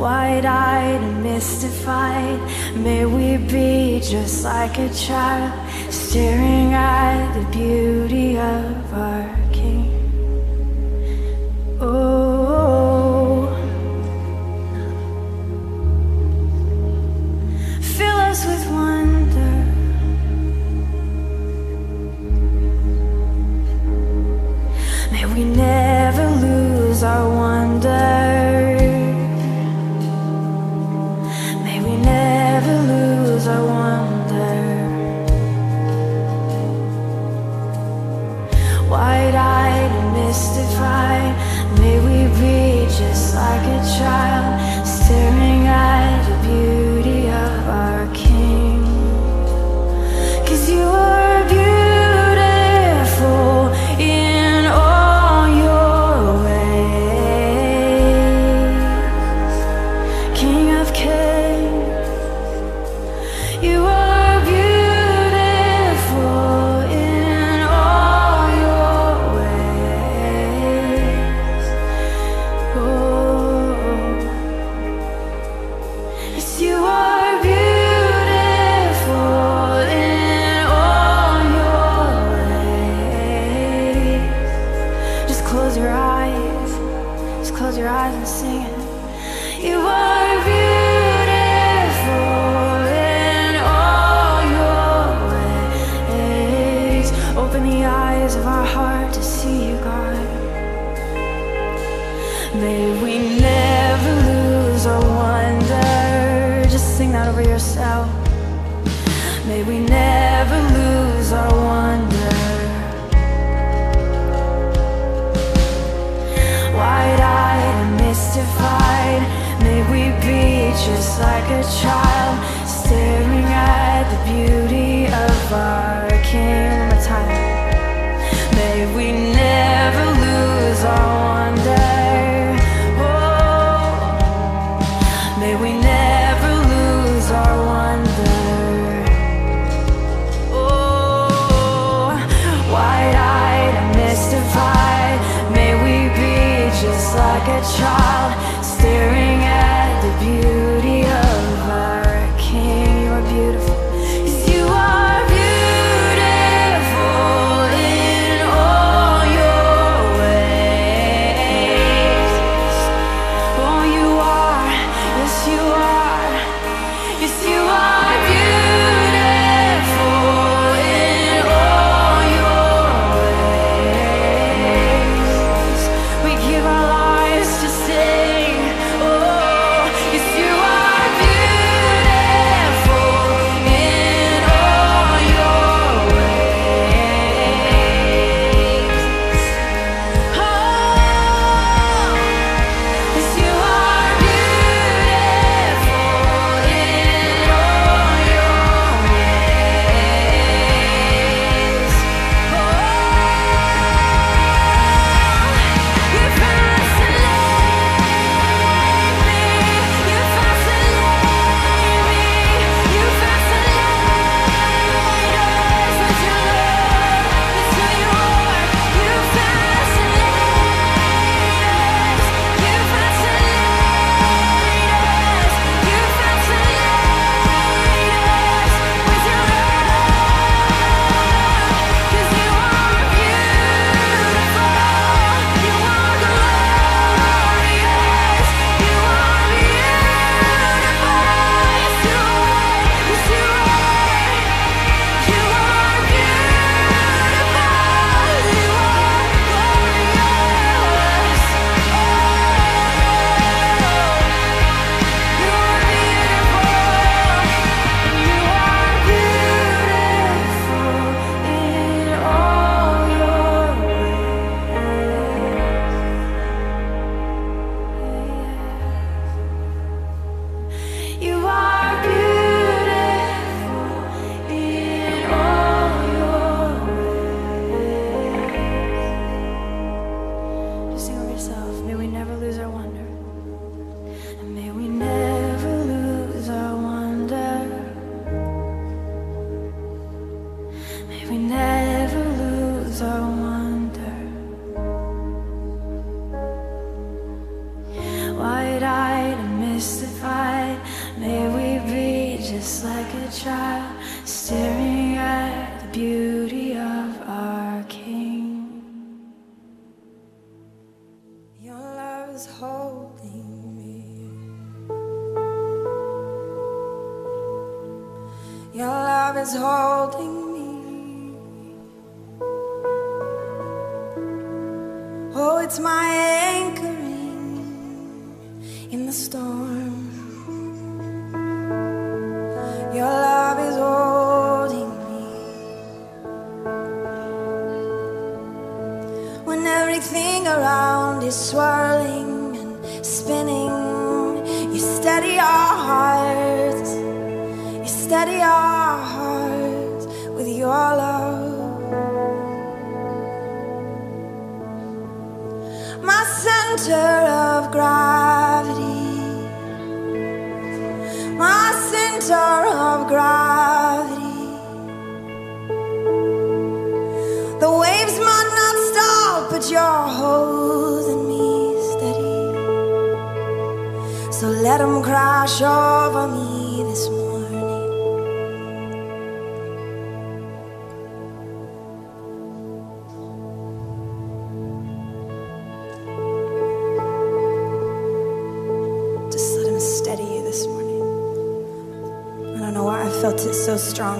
Wide eyed and mystified, may we be just like a child, staring at the beauty of our King. Oh, mystified, may we be just like a child,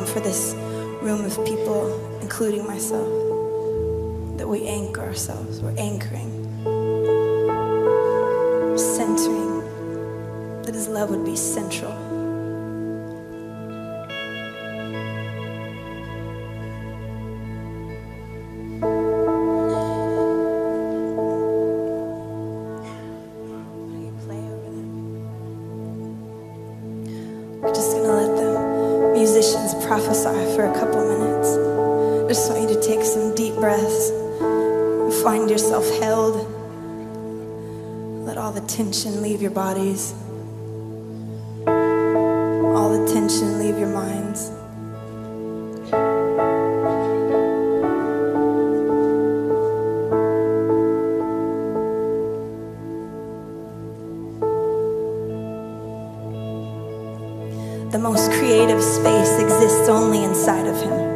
for this room of people, including myself, that we anchor ourselves. We're anchoring, centering, that His love would be central. space exists only inside of him.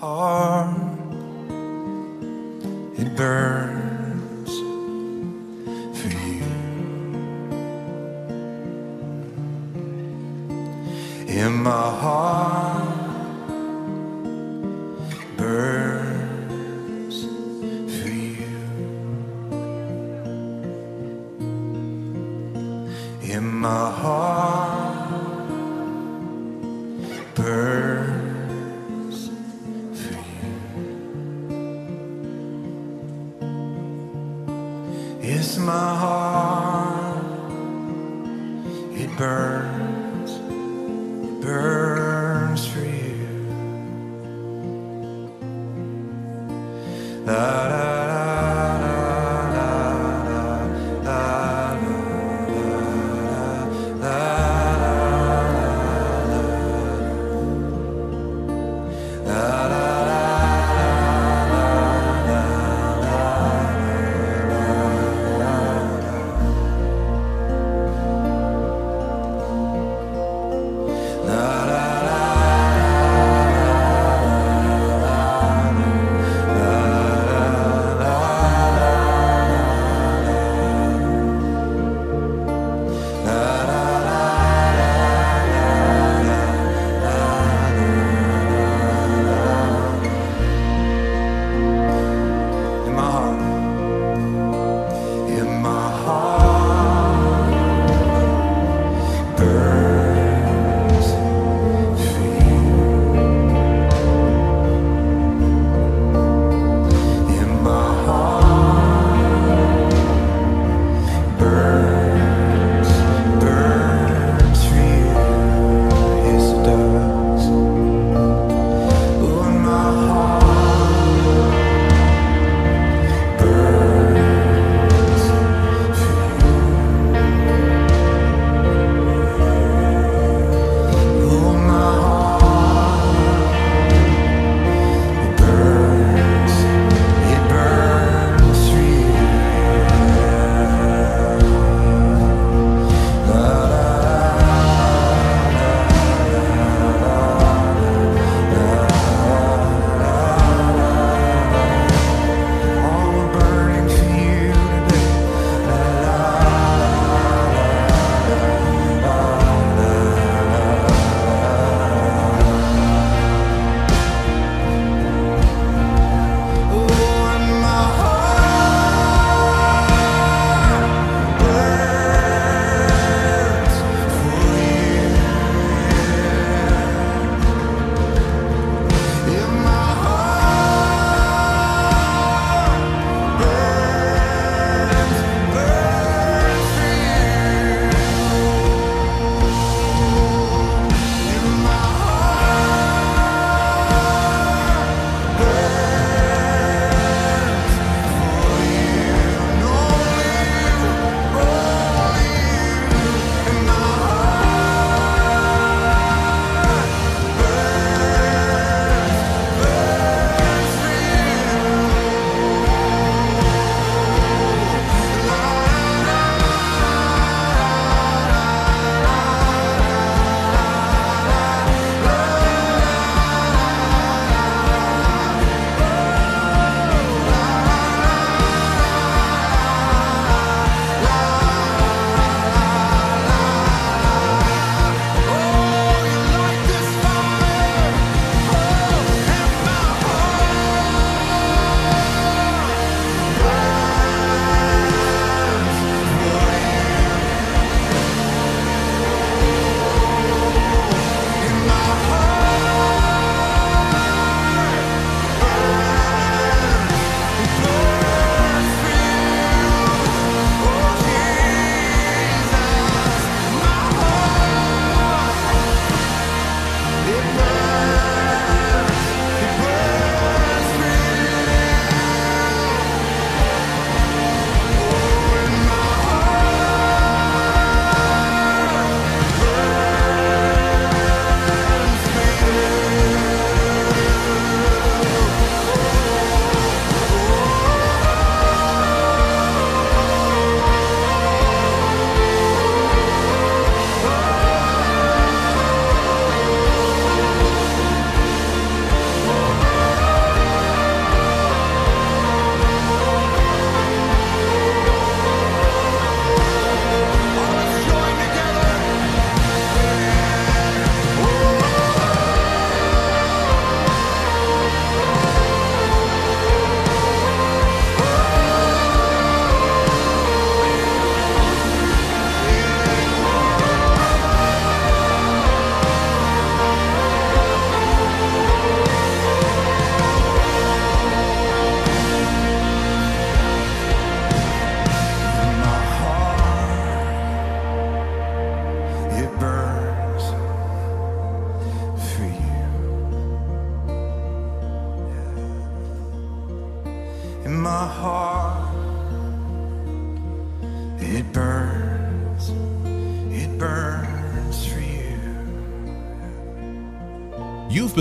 Heart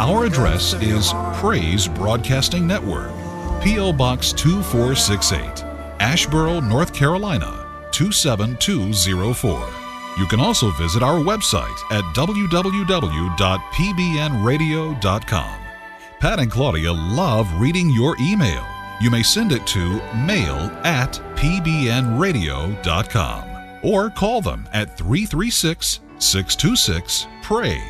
Our address is Praise Broadcasting Network, P.O. Box 2468, Asheboro, North Carolina 27204. You can also visit our website at www.pbnradio.com. Pat and Claudia love reading your email. You may send it to mail at pbnradio.com or call them at 336 626 PRAY.